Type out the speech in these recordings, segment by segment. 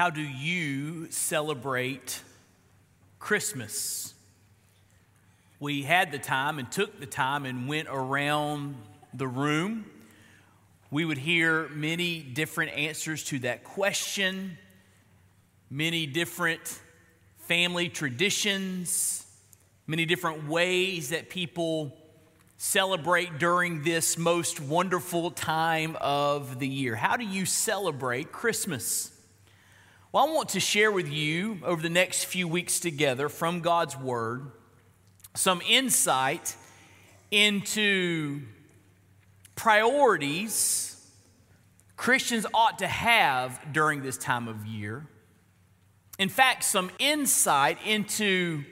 How do you celebrate Christmas? We had the time and took the time and went around the room. We would hear many different answers to that question, many different family traditions, many different ways that people celebrate during this most wonderful time of the year. How do you celebrate Christmas? Well, I want to share with you over the next few weeks together from God's Word some insight into priorities Christians ought to have during this time of year. In fact, some insight into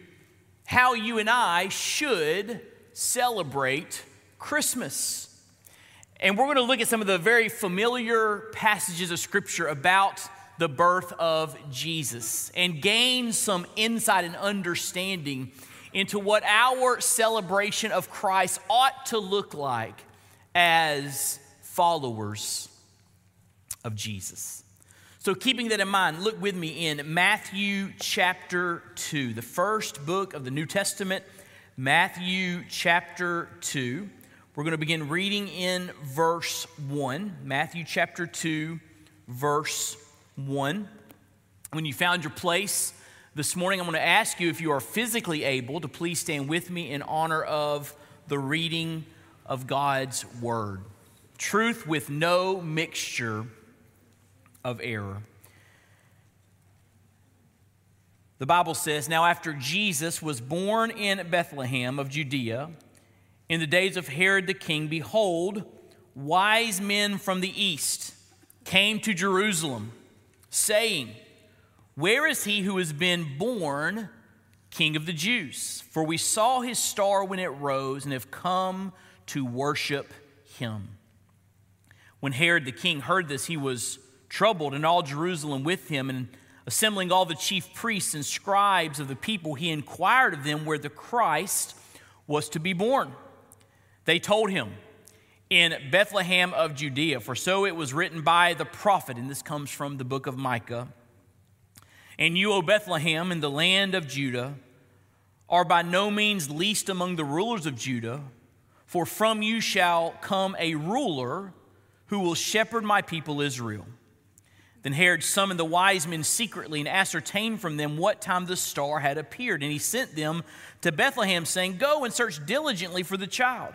how you and I should celebrate Christmas. And we're going to look at some of the very familiar passages of Scripture about the birth of Jesus and gain some insight and understanding into what our celebration of Christ ought to look like as followers of Jesus. So, keeping that in mind, look with me in Matthew chapter 2, the first book of the New Testament, Matthew chapter 2. We're going to begin reading in verse 1. Matthew chapter 2, verse 1. When you found your place this morning, I'm going to ask you if you are physically able to please stand with me in honor of the reading of God's Word. Truth with no mixture of error. The Bible says, Now after Jesus was born in Bethlehem of Judea, in the days of Herod the king, behold, wise men from the east came to Jerusalem saying, Where is he who has been born King of the Jews? For we saw his star when it rose and have come to worship him. When Herod the king heard this, he was troubled, and all Jerusalem with him. And assembling all the chief priests and scribes of the people, he inquired of them where the Christ was to be born. They told him, in Bethlehem of Judea, for so it was written by the prophet, and this comes from the book of Micah. And you, O Bethlehem, in the land of Judah, are by no means least among the rulers of Judah, for from you shall come a ruler who will shepherd my people Israel. Then Herod summoned the wise men secretly and ascertained from them what time the star had appeared. And he sent them to Bethlehem, saying, Go and search diligently for the child.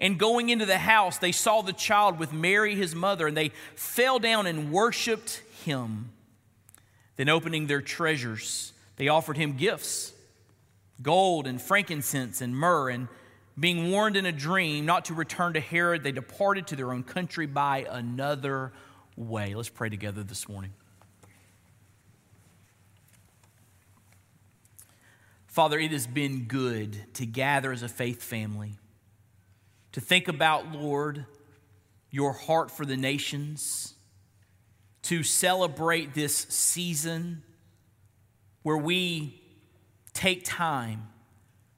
And going into the house, they saw the child with Mary, his mother, and they fell down and worshiped him. Then, opening their treasures, they offered him gifts gold and frankincense and myrrh. And being warned in a dream not to return to Herod, they departed to their own country by another way. Let's pray together this morning. Father, it has been good to gather as a faith family to think about, Lord, your heart for the nations, to celebrate this season where we take time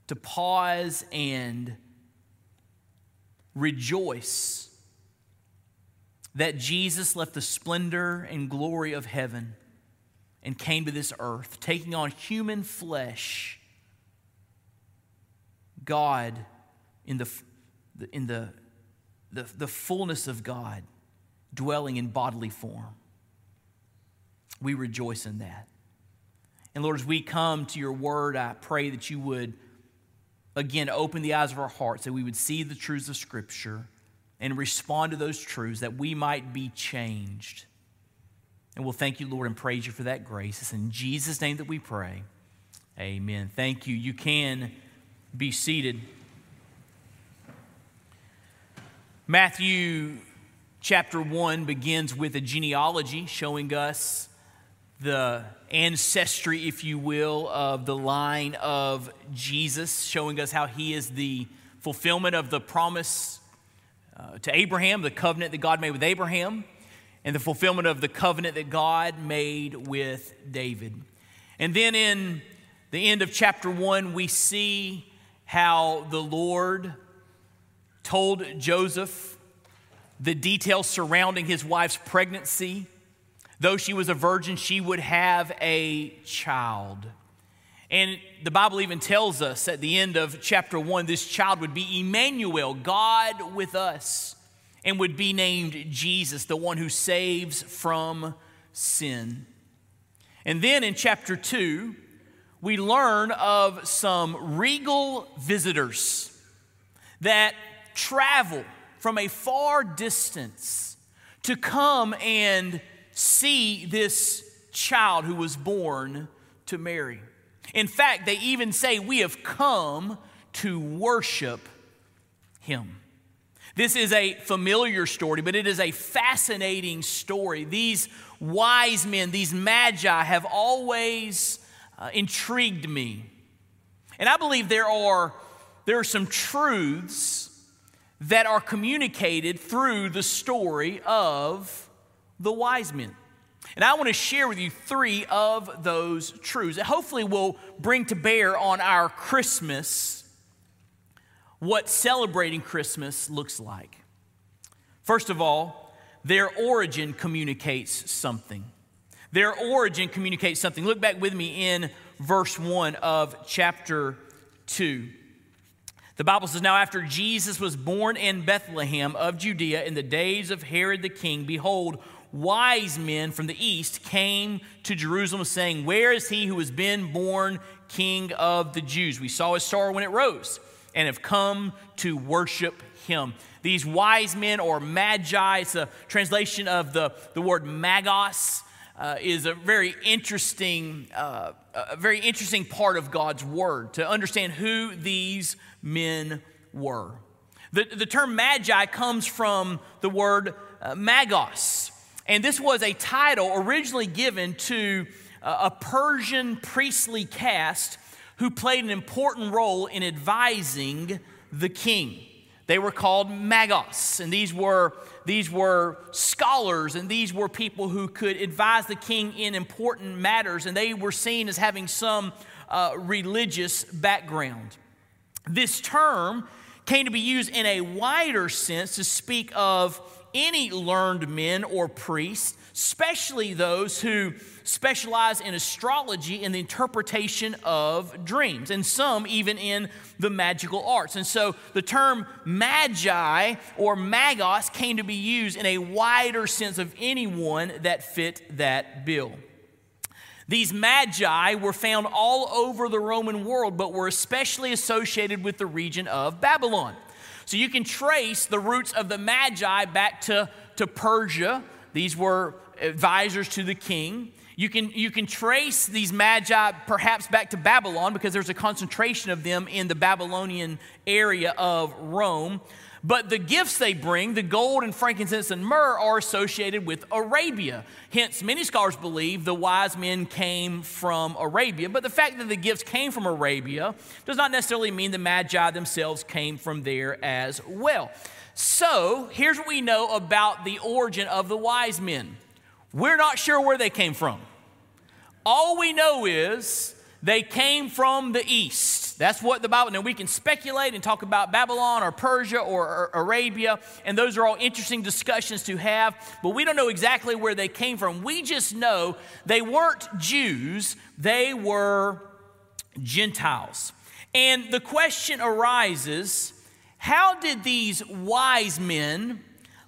to pause and rejoice that Jesus left the splendor and glory of heaven and came to this earth, taking on human flesh. God in the in the, the, the fullness of God dwelling in bodily form. We rejoice in that. And Lord, as we come to your word, I pray that you would again open the eyes of our hearts that we would see the truths of Scripture and respond to those truths that we might be changed. And we'll thank you, Lord, and praise you for that grace. It's in Jesus' name that we pray. Amen. Thank you. You can be seated. Matthew chapter 1 begins with a genealogy showing us the ancestry, if you will, of the line of Jesus, showing us how he is the fulfillment of the promise uh, to Abraham, the covenant that God made with Abraham, and the fulfillment of the covenant that God made with David. And then in the end of chapter 1, we see how the Lord told Joseph the details surrounding his wife's pregnancy. Though she was a virgin, she would have a child. And the Bible even tells us at the end of chapter 1 this child would be Emmanuel, God with us, and would be named Jesus, the one who saves from sin. And then in chapter 2, we learn of some regal visitors that travel from a far distance to come and see this child who was born to Mary. In fact, they even say, We have come to worship him. This is a familiar story, but it is a fascinating story. These wise men, these magi, have always uh, intrigued me. And I believe there are, there are some truths that are communicated through the story of the wise men. And I want to share with you three of those truths that hopefully will bring to bear on our Christmas what celebrating Christmas looks like. First of all, their origin communicates something. Their origin communicates something. Look back with me in verse 1 of chapter 2. The Bible says, Now after Jesus was born in Bethlehem of Judea in the days of Herod the king, behold, wise men from the east came to Jerusalem, saying, Where is he who has been born king of the Jews? We saw his star when it rose and have come to worship him. These wise men or magi, it's a translation of the, the word magos uh, is a very interesting, uh, a very interesting part of God's word to understand who these men were. The, the term magi comes from the word uh, magos, and this was a title originally given to uh, a Persian priestly caste who played an important role in advising the king. They were called magos, and these were, these were scholars, and these were people who could advise the king in important matters, and they were seen as having some uh, religious background. This term came to be used in a wider sense to speak of any learned men or priests, especially those who specialize in astrology and the interpretation of dreams, and some even in the magical arts. And so the term magi or magos came to be used in a wider sense of anyone that fit that bill. These magi were found all over the Roman world, but were especially associated with the region of Babylon. So you can trace the roots of the magi back to, to Persia. These were advisors to the king. You can, you can trace these magi perhaps back to Babylon because there's a concentration of them in the Babylonian area of Rome. But the gifts they bring, the gold and frankincense and myrrh, are associated with Arabia. Hence, many scholars believe the wise men came from Arabia. But the fact that the gifts came from Arabia does not necessarily mean the Magi themselves came from there as well. So, here's what we know about the origin of the wise men we're not sure where they came from. All we know is they came from the east. That's what the Bible, now we can speculate and talk about Babylon or Persia or, or, Arabia, and those are all interesting discussions to have, but we don't know exactly where they came from. We just know they weren't Jews, they were Gentiles. And the question arises how did these wise men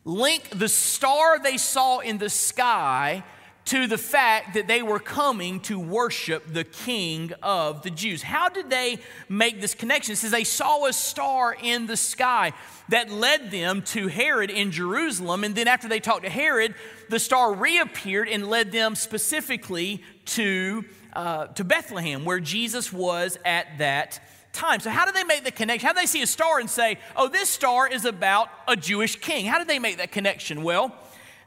link the star they saw in the sky to the fact that they were coming to worship the king of the Jews. How did they make this connection? It says they saw a star in the sky that led them to Herod in Jerusalem. And then after they talked to Herod, the star reappeared and led them specifically to, uh, to Bethlehem, where Jesus was at that time. So, how did they make the connection? How did they see a star and say, oh, this star is about a Jewish king? How did they make that connection? Well,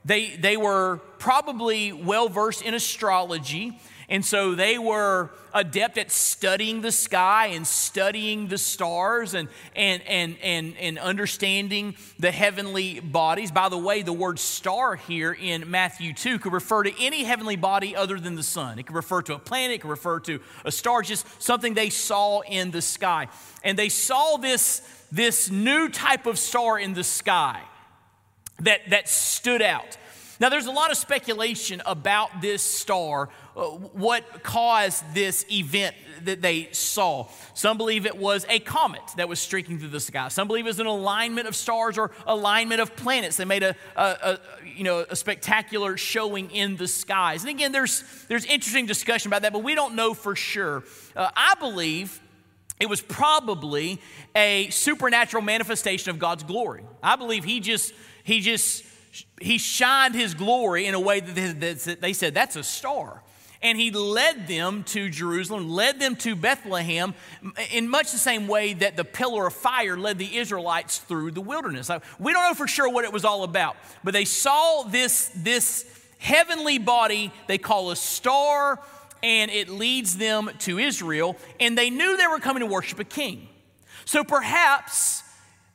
they, they were probably well versed in astrology, and so they were adept at studying the sky and studying the stars and, and, and, and, and understanding the heavenly bodies. By the way, the word star here in Matthew 2 could refer to any heavenly body other than the sun. It could refer to a planet, it could refer to a star, just something they saw in the sky. And they saw this, this new type of star in the sky that, that stood out. Now, there's a lot of speculation about this star, uh, what caused this event that they saw. Some believe it was a comet that was streaking through the sky. Some believe it was an alignment of stars or alignment of planets. They made a, a, a you know, a spectacular showing in the skies. And again, there's, there's interesting discussion about that, but we don't know for sure. Uh, I believe it was probably a supernatural manifestation of God's glory. I believe he just, he just he shined his glory in a way that they said, that's a star. And he led them to Jerusalem, led them to Bethlehem in much the same way that the pillar of fire led the Israelites through the wilderness. We don't know for sure what it was all about, but they saw this, this heavenly body they call a star, and it leads them to Israel, and they knew they were coming to worship a king. So perhaps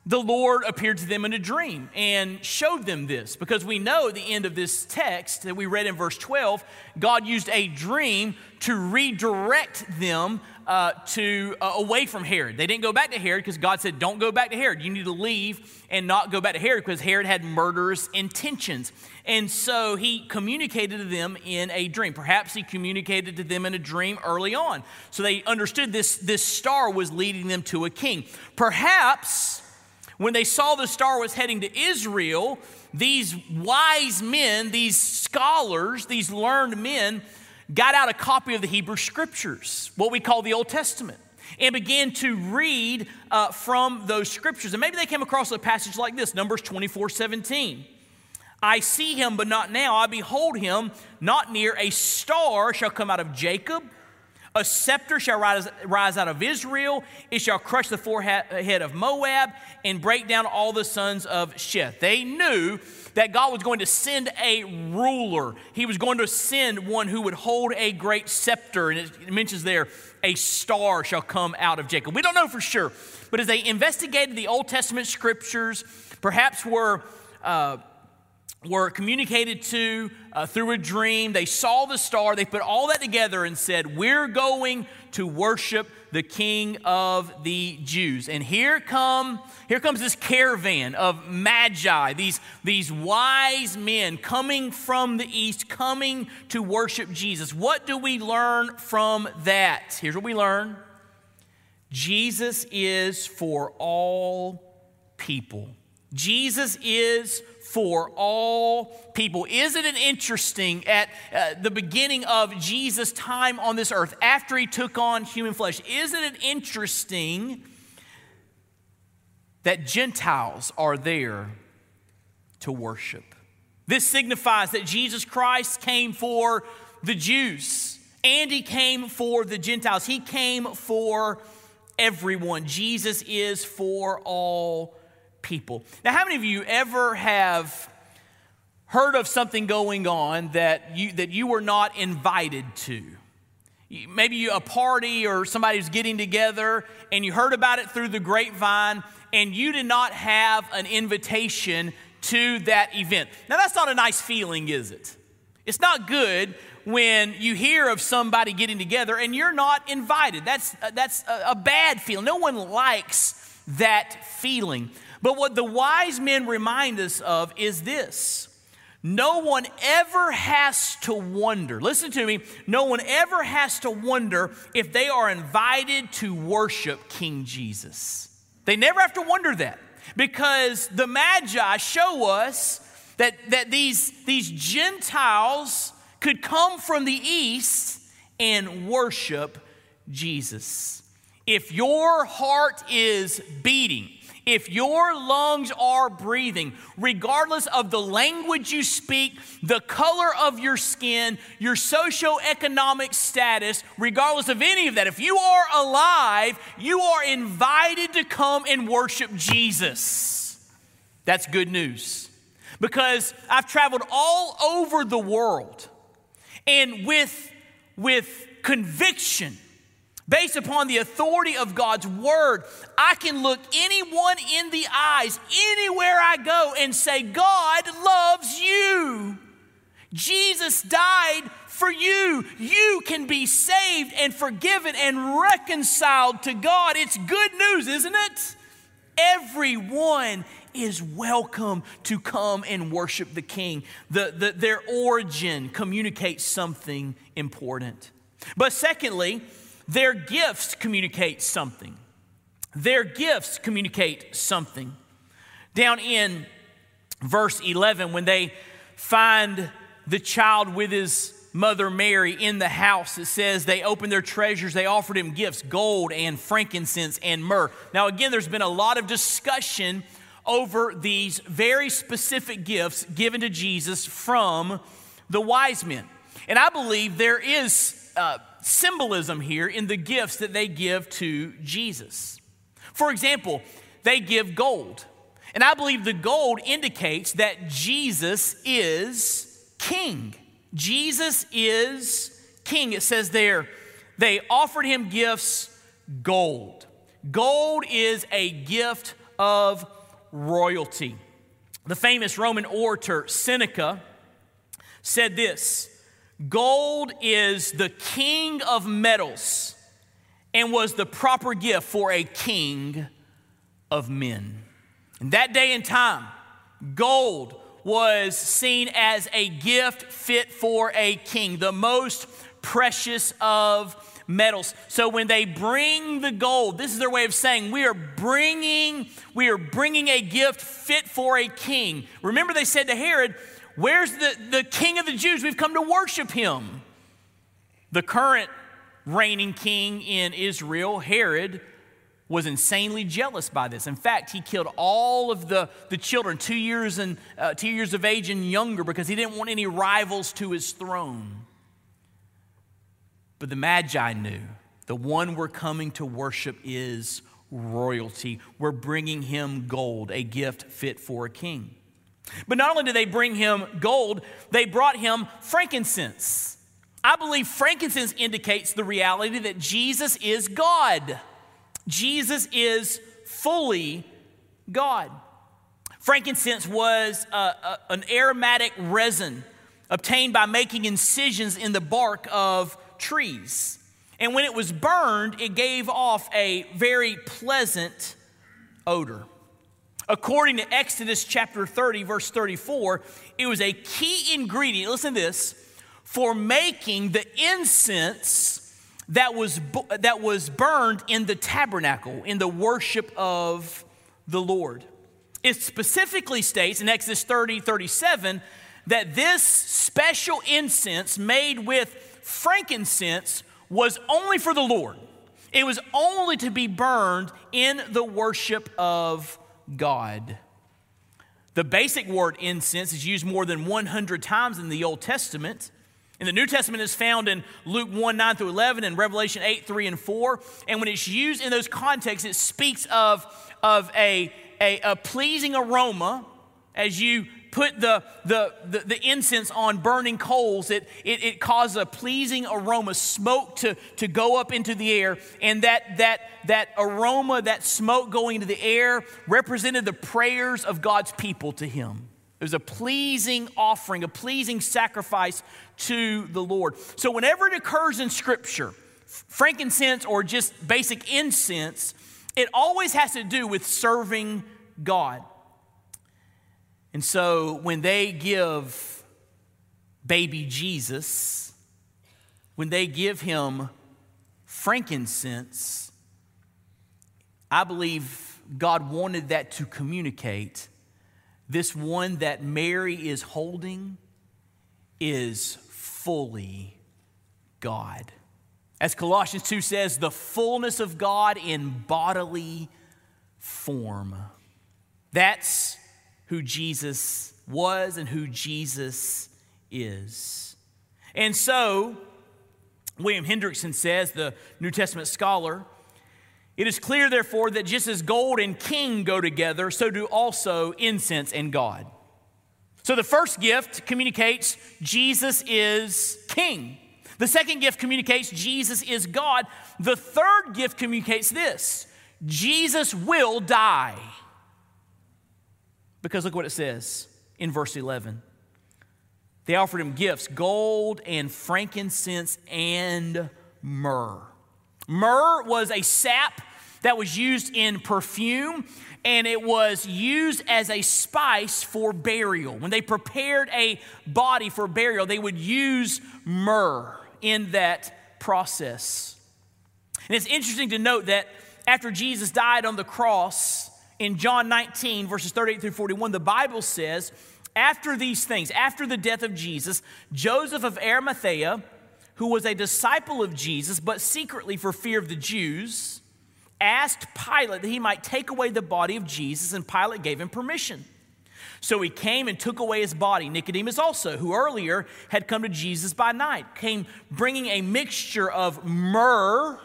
the Lord appeared to them in a dream and showed them this because we know at the end of this text that we read in verse 12, God used a dream to redirect them uh, to uh, away from Herod. They didn't go back to Herod because God said, "Don't go back to Herod. You need to leave and not go back to Herod because Herod had murderous intentions." And so he communicated to them in a dream. Perhaps he communicated to them in a dream early on, so they understood this. This star was leading them to a king. Perhaps when they saw the star was heading to Israel, these wise men, these scholars, these learned men, got out a copy of the Hebrew Scriptures, what we call the Old Testament, and began to read uh, from those scriptures. And maybe they came across a passage like this Numbers 24 17. I see him, but not now. I behold him, not near. A star shall come out of Jacob a scepter shall rise, rise out of Israel. It shall crush the forehead of Moab and break down all the sons of Sheth. They knew that God was going to send a ruler. He was going to send one who would hold a great scepter. And it mentions there, a star shall come out of Jacob. We don't know for sure. But as they investigated the Old Testament scriptures, perhaps were. Uh, were communicated to uh, through a dream. They saw the star. They put all that together and said, We're going to worship the King of the Jews. And here come here comes this caravan of magi, these, these wise men coming from the east, coming to worship Jesus. What do we learn from that? Here's what we learn Jesus is for all people. Jesus is for all people. Isn't it interesting at uh, the beginning of Jesus' time on this earth, after he took on human flesh? Isn't it interesting that Gentiles are there to worship? This signifies that Jesus Christ came for the Jews and he came for the Gentiles. He came for everyone. Jesus is for all people. Now, how many of you ever have heard of something going on that you, that you were not invited to? Maybe a party or somebody's getting together and you heard about it through the grapevine and you did not have an invitation to that event. Now, that's not a nice feeling, is it? It's not good when you hear of somebody getting together and you're not invited. That's, uh, that's a, a bad feeling. No one likes that feeling. But what the wise men remind us of is this no one ever has to wonder, listen to me, no one ever has to wonder if they are invited to worship King Jesus. They never have to wonder that because the Magi show us that, that these, these Gentiles could come from the east and worship Jesus. If your heart is beating, if your lungs are breathing, regardless of the language you speak, the color of your skin, your socioeconomic status, regardless of any of that, if you are alive, you are invited to come and worship Jesus. That's good news. Because I've traveled all over the world and with, with conviction based upon the authority of God's word, I can look anyone in the eyes anywhere I go and say, God loves you. Jesus died for you. You can be saved and forgiven and reconciled to God. It's good news, isn't it? Everyone is welcome to come and worship the King. The, the, their origin communicates something important. But secondly, their gifts communicate something. Their gifts communicate something. Down in verse 11, when they find the child with his mother Mary in the house, it says they opened their treasures, they offered him gifts, gold and frankincense and myrrh. Now, again, there's been a lot of discussion over these very specific gifts given to Jesus from the wise men. And I believe there is uh, symbolism here in the gifts that they give to Jesus. For example, they give gold. And I believe the gold indicates that Jesus is king. Jesus is king. It says there, they offered him gifts, gold. Gold is a gift of royalty. The famous Roman orator Seneca said this Gold is the king of metals and was the proper gift for a king of men. In that day and time, gold was seen as a gift fit for a king, the most precious of metals. So when they bring the gold, this is their way of saying we are bringing we are bringing a gift fit for a king. Remember they said to Herod, Where's the, the king of the Jews? We've come to worship him. The current reigning king in Israel, Herod, was insanely jealous by this. In fact, he killed all of the, the children, two years, and, uh, two years of age and younger, because he didn't want any rivals to his throne. But the Magi knew the one we're coming to worship is royalty. We're bringing him gold, a gift fit for a king. But not only did they bring him gold, they brought him frankincense. I believe frankincense indicates the reality that Jesus is God. Jesus is fully God. Frankincense was a, a, an aromatic resin obtained by making incisions in the bark of trees. And when it was burned, it gave off a very pleasant odor. According to Exodus chapter 30, verse 34, it was a key ingredient, listen to this, for making the incense that was, that was burned in the tabernacle, in the worship of the Lord. It specifically states in Exodus 30, 37, that this special incense made with frankincense was only for the Lord. It was only to be burned in the worship of God. The basic word incense is used more than 100 times in the Old Testament. In the New Testament, it's found in Luke 1 9 through 11 and Revelation 8 3 and 4. And when it's used in those contexts, it speaks of, of a, a, a pleasing aroma as you put the, the, the, the, incense on burning coals, it, it, it caused a pleasing aroma, smoke to, to go up into the air. And that, that, that aroma, that smoke going into the air, represented the prayers of God's people to Him. It was a pleasing offering, a pleasing sacrifice to the Lord. So, whenever it occurs in Scripture, frankincense or just basic incense, it always has to do with serving God. And so when they give baby Jesus, when they give him frankincense, I believe God wanted that to communicate this one that Mary is holding is fully God. As Colossians 2 says, the fullness of God in bodily form. That's who Jesus was and who Jesus is. And so, William Hendriksen says, the New Testament scholar, it is clear, therefore, that just as gold and king go together, so do also incense and God. So the first gift communicates Jesus is king. The second gift communicates Jesus is God. The third gift communicates this Jesus will die. Because look what it says in verse 11. They offered him gifts gold and frankincense and myrrh. Myrrh was a sap that was used in perfume and it was used as a spice for burial. When they prepared a body for burial, they would use myrrh in that process. And it's interesting to note that after Jesus died on the cross in John 19, verses 38 through 41, the Bible says, after these things, after the death of Jesus, Joseph of Arimathea, who was a disciple of Jesus, but secretly for fear of the Jews, asked Pilate that he might take away the body of Jesus, and Pilate gave him permission. So he came and took away his body. Nicodemus also, who earlier had come to Jesus by night, came bringing a mixture of myrrh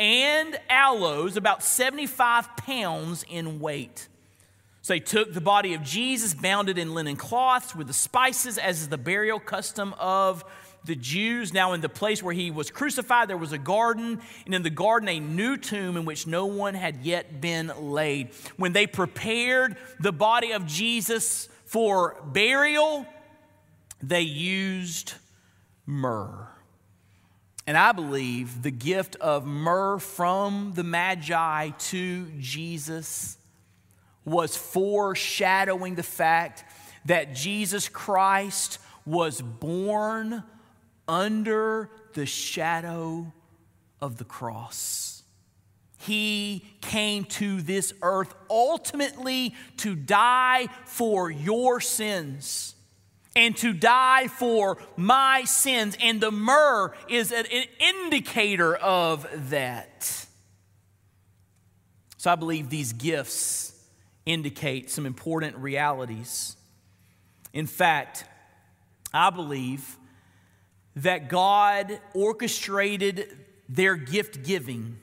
and aloes, about 75 pounds in weight. So they took the body of Jesus, bound it in linen cloths with the spices, as is the burial custom of the Jews. Now, in the place where he was crucified, there was a garden, and in the garden, a new tomb in which no one had yet been laid. When they prepared the body of Jesus for burial, they used myrrh. And I believe the gift of myrrh from the Magi to Jesus was foreshadowing the fact that Jesus Christ was born under the shadow of the cross. He came to this earth ultimately to die for your sins and to die for my sins. And the myrrh is an indicator of that. So I believe these gifts indicate some important realities. In fact, I believe that God orchestrated their gift giving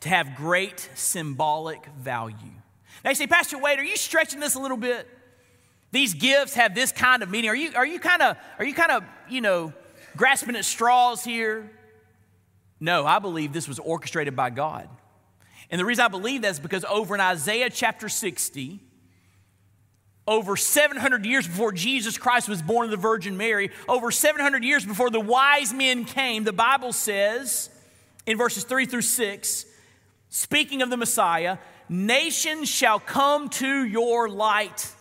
to have great symbolic value. Now you say, Pastor Wade, are you stretching this a little bit? These gifts have this kind of meaning. Are you, are you kind of, are you kind of, you know, grasping at straws here? No, I believe this was orchestrated by God. And the reason I believe that is because over in Isaiah chapter 60, over 700 years before Jesus Christ was born of the Virgin Mary, over 700 years before the wise men came, the Bible says in verses 3 through 6, speaking of the Messiah, nations shall come to your light,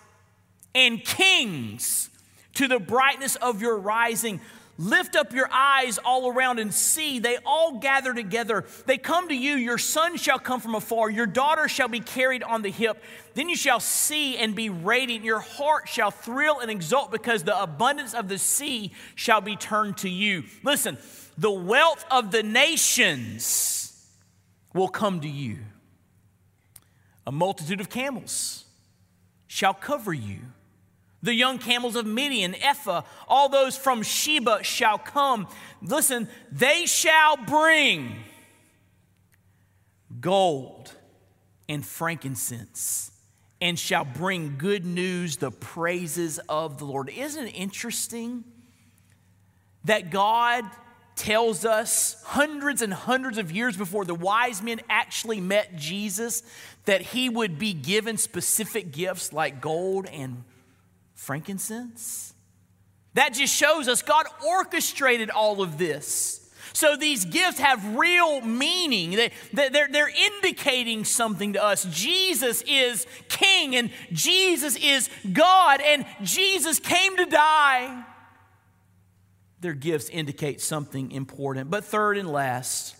and kings to the brightness of your rising. Lift up your eyes all around and see. They all gather together. They come to you. Your son shall come from afar. Your daughter shall be carried on the hip. Then you shall see and be radiant. Your heart shall thrill and exult because the abundance of the sea shall be turned to you. Listen, the wealth of the nations will come to you. A multitude of camels shall cover you. The young camels of Midian, Ephah, all those from Sheba shall come. Listen, they shall bring gold and frankincense and shall bring good news, the praises of the Lord. Isn't it interesting that God tells us hundreds and hundreds of years before the wise men actually met Jesus that he would be given specific gifts like gold and frankincense. That just shows us God orchestrated all of this. So these gifts have real meaning. They, they're, they're indicating something to us. Jesus is king and Jesus is God and Jesus came to die. Their gifts indicate something important. But third and last,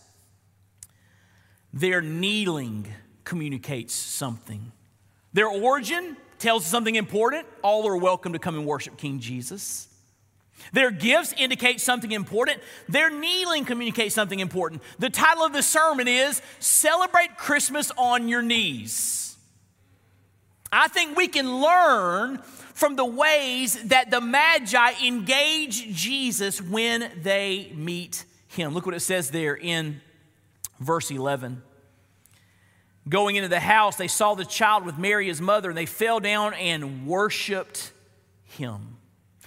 their kneeling communicates something. Their origin tells us something important. All are welcome to come and worship King Jesus. Their gifts indicate something important. Their kneeling communicates something important. The title of the sermon is Celebrate Christmas on Your Knees. I think we can learn from the ways that the Magi engage Jesus when they meet him. Look what it says there in verse 11. Going into the house, they saw the child with Mary, his mother, and they fell down and worshiped him.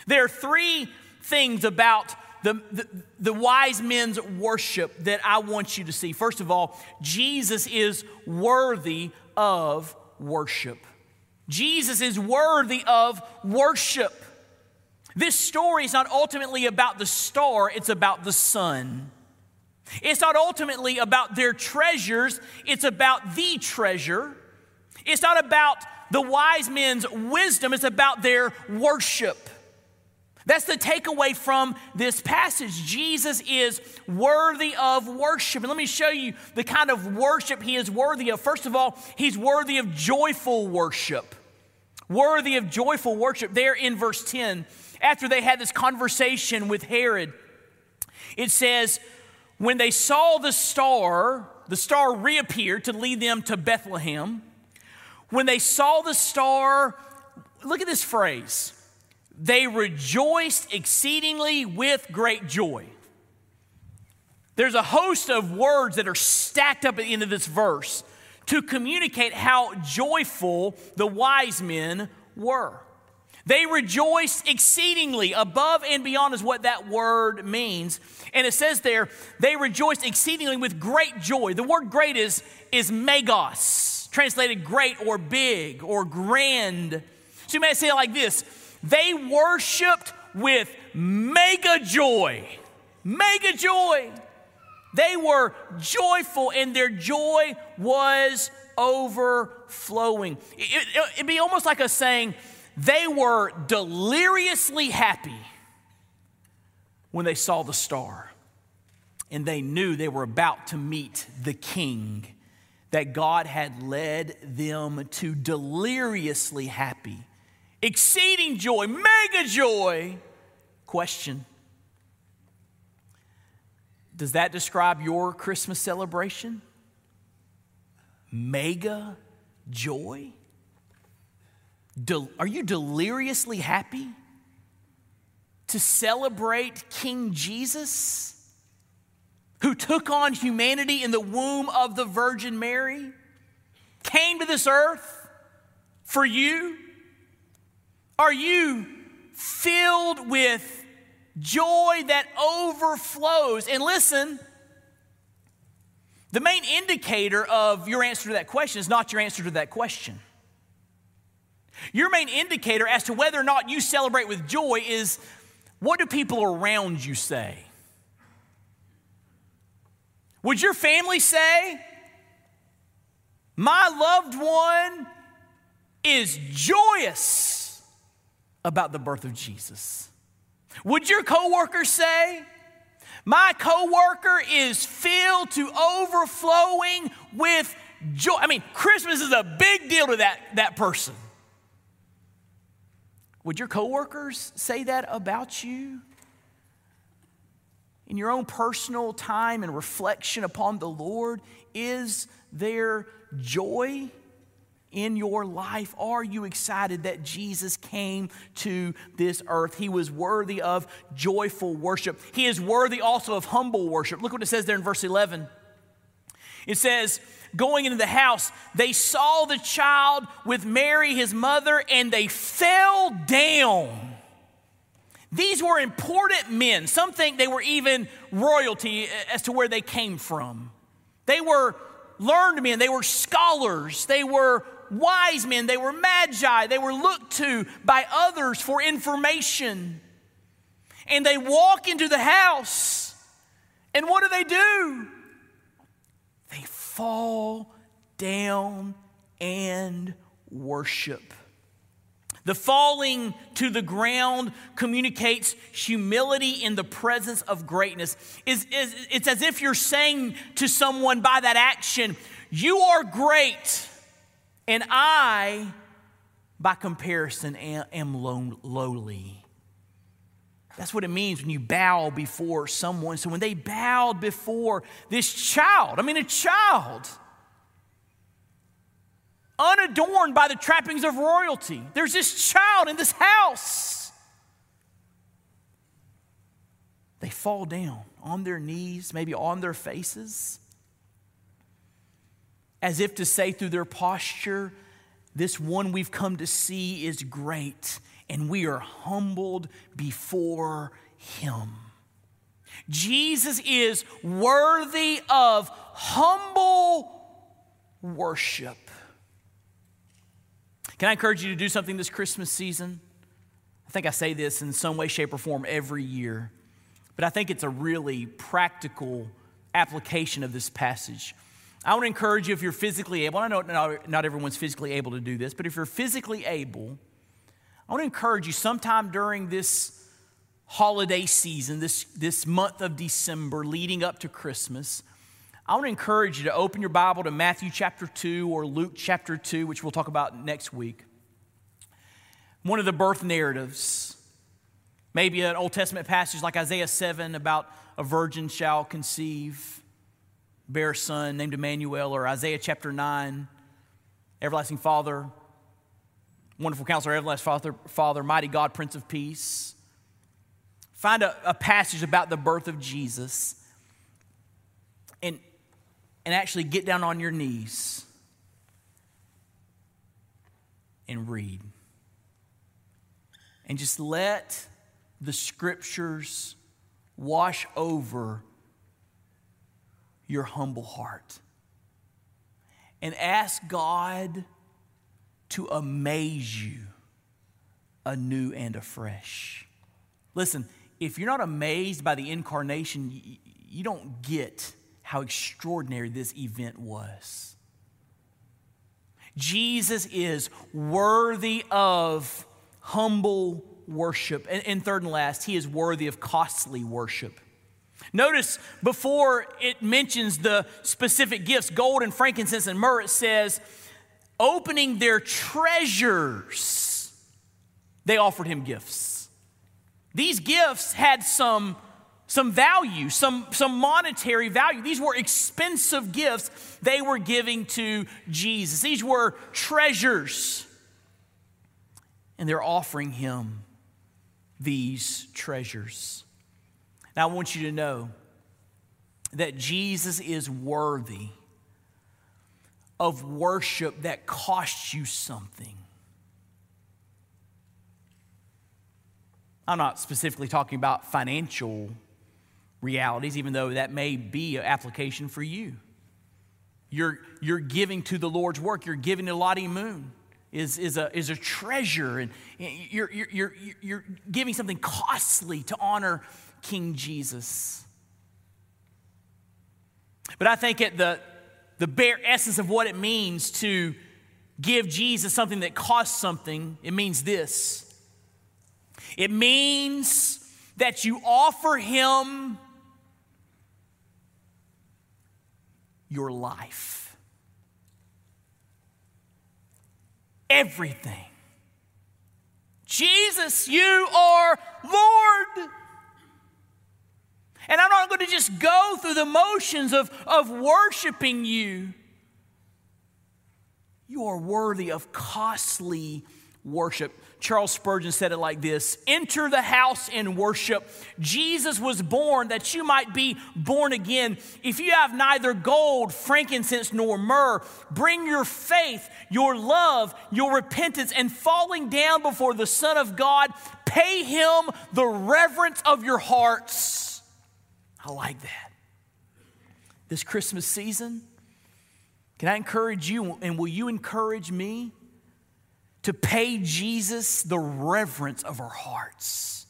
There are three things about the, the, the, wise men's worship that I want you to see. First of all, Jesus is worthy of worship. Jesus is worthy of worship. This story is not ultimately about the star, it's about the Son. It's not ultimately about their treasures, it's about the treasure. It's not about the wise men's wisdom, it's about their worship. That's the takeaway from this passage. Jesus is worthy of worship. And let me show you the kind of worship he is worthy of. First of all, he's worthy of joyful worship. Worthy of joyful worship. There in verse 10, after they had this conversation with Herod, it says, When they saw the star, the star reappeared to lead them to Bethlehem. When they saw the star, look at this phrase they rejoiced exceedingly with great joy. There's a host of words that are stacked up at the end of this verse to communicate how joyful the wise men were. They rejoiced exceedingly, above and beyond is what that word means. And it says there, they rejoiced exceedingly with great joy. The word great is, is megas, translated great or big or grand. So you may say it like this they worshiped with mega joy. Mega joy. They were joyful, and their joy was overflowing. It, would it, be almost like a saying, they were deliriously happy when they saw the star. And they knew they were about to meet the king that God had led them to deliriously happy exceeding joy, mega joy. Question Does that describe your Christmas celebration? Mega joy? Del- are you deliriously happy to celebrate King Jesus, who took on humanity in the womb of the Virgin Mary, came to this earth for you? Are you filled with joy that overflows? And listen, the main indicator of your answer to that question is not your answer to that question. Your main indicator as to whether or not you celebrate with joy is what do people around you say? Would your family say, My loved one is joyous? about the birth of Jesus? Would your coworker say, my coworker is filled to overflowing with joy? I mean, Christmas is a big deal to that, that person. Would your coworkers say that about you? In your own personal time and reflection upon the Lord, is there joy in your life? Are you excited that Jesus came to this earth? He was worthy of joyful worship. He is worthy also of humble worship. Look what it says there in verse 11. It says, Going into the house, they saw the child with Mary, his mother, and they fell down. These were important men. Some think they were even royalty as to where they came from. They were learned men, they were scholars, they were wise men, they were magi, they were looked to by others for information. And they walk into the house, and what do they do? Fall down and worship. The falling to the ground communicates humility in the presence of greatness. It's, it's, as if you're saying to someone by that action, You are great. And I, by comparison, am, lowly. That's what it means when you bow before someone. So when they bowed before this child, I mean, a child, unadorned by the trappings of royalty, there's this child in this house. They fall down on their knees, maybe on their faces, as if to say through their posture, This one we've come to see is great and we are humbled before him. Jesus is worthy of humble worship. Can I encourage you to do something this Christmas season? I think I say this in some way, shape, or form every year, but I think it's a really practical application of this passage. I want to encourage you if you're physically able, I know not everyone's physically able to do this, but if you're physically able, I want to encourage you sometime during this holiday season, this, this month of December leading up to Christmas, I want to encourage you to open your Bible to Matthew chapter 2 or Luke chapter 2, which we'll talk about next week. One of the birth narratives, maybe an Old Testament passage like Isaiah 7 about a virgin shall conceive, bear a son named Emmanuel, or Isaiah chapter 9, everlasting Father, Wonderful Counselor, Everlasting Father, Father, Mighty God, Prince of Peace. Find a, a passage about the birth of Jesus and, and actually get down on your knees and read. And just let the scriptures wash over your humble heart. And ask God to amaze you anew and afresh. Listen, if you're not amazed by the incarnation, you don't get how extraordinary this event was. Jesus is worthy of humble worship. And, and, third and last, he is worthy of costly worship. Notice before it mentions the specific gifts gold and frankincense and myrrh, it says, opening their treasures, they offered him gifts. These gifts had some, some value, some, some monetary value. These were expensive gifts they were giving to Jesus. These were treasures. And they're offering him these treasures. Now, I want you to know that Jesus is worthy of worship that costs you something. I'm not specifically talking about financial realities, even though that may be an application for you. You're, you're giving to the Lord's work, you're giving to Lottie Moon. Is, is, a, is a treasure, and you're, you're, you're, you're giving something costly to honor King Jesus. But I think at the, the bare essence of what it means to give Jesus something that costs something, it means this it means that you offer him your life, everything. Jesus, you are Lord. And I'm not going to just go through the motions of, of worshiping you. You are worthy of costly worship. Charles Spurgeon said it like this Enter the house and worship. Jesus was born that you might be born again. If you have neither gold, frankincense, nor myrrh, bring your faith, your love, your repentance, and falling down before the Son of God, pay him the reverence of your hearts. I like that. This Christmas season, can I encourage you, and will you encourage me to pay Jesus the reverence of our hearts?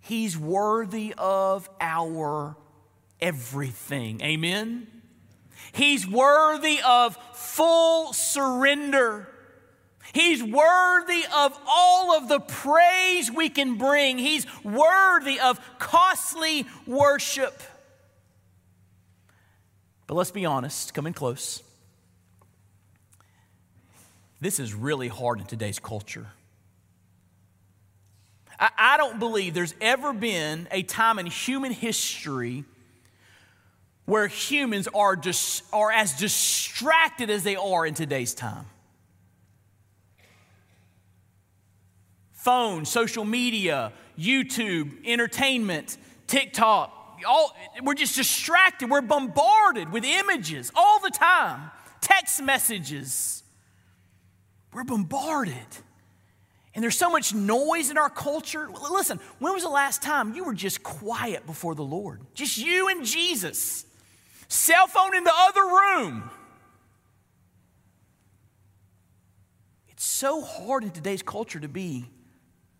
He's worthy of our everything. Amen? He's worthy of full surrender. He's worthy of all of the praise we can bring. He's worthy of costly worship. But let's be honest, coming close. This is really hard in today's culture. I, I don't believe there's ever been a time in human history where humans are, dis, are as distracted as they are in today's time. Phone, social media, YouTube, entertainment, TikTok, all, we're just distracted. We're bombarded with images all the time, text messages. We're bombarded. And there's so much noise in our culture. Listen, when was the last time you were just quiet before the Lord? Just you and Jesus. Cell phone in the other room. It's so hard in today's culture to be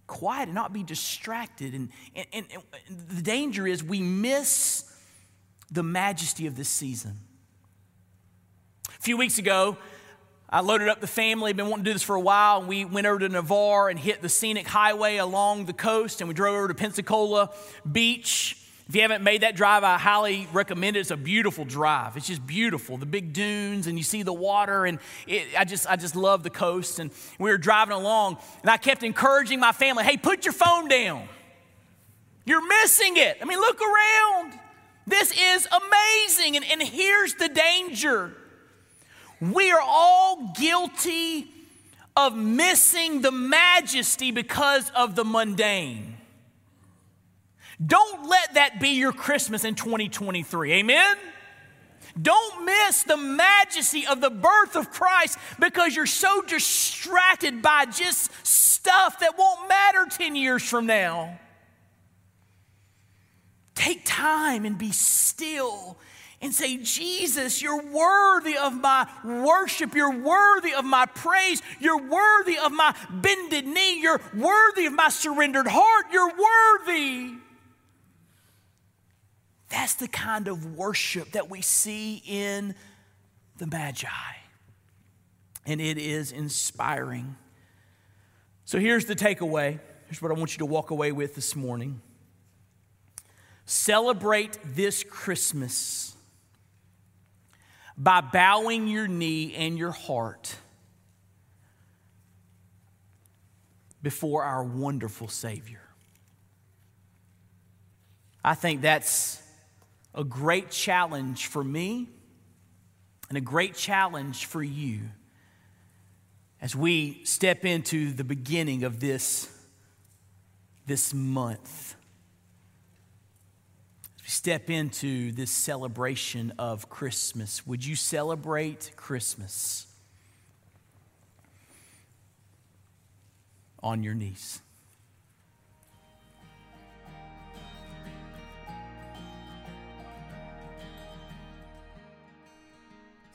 quiet and not be distracted. And, and, and, and the danger is we miss the majesty of this season. A few weeks ago, I loaded up the family, I've been wanting to do this for a while, and we went over to Navarre and hit the scenic highway along the coast, and we drove over to Pensacola Beach. If you haven't made that drive, I highly recommend it. It's a beautiful drive. It's just beautiful. The big dunes, and you see the water, and it, I just I just love the coast. And we were driving along, and I kept encouraging my family, "Hey, put your phone down. You're missing it. I mean, look around. This is amazing." And, and here's the danger: we are all guilty of missing the majesty because of the mundane. Don't let that be your Christmas in 2023. Amen? Don't miss the majesty of the birth of Christ because you're so distracted by just stuff that won't matter 10 years from now. Take time and be still and say, Jesus, you're worthy of my worship. You're worthy of my praise. You're worthy of my bended knee. You're worthy of my surrendered heart. You're worthy. That's the kind of worship that we see in the Magi. And it is inspiring. So here's the takeaway. Here's what I want you to walk away with this morning. Celebrate this Christmas by bowing your knee and your heart before our wonderful Savior. I think that's a great challenge for me and a great challenge for you as we step into the beginning of this, this month. As we step into this celebration of Christmas, would you celebrate Christmas on your knees?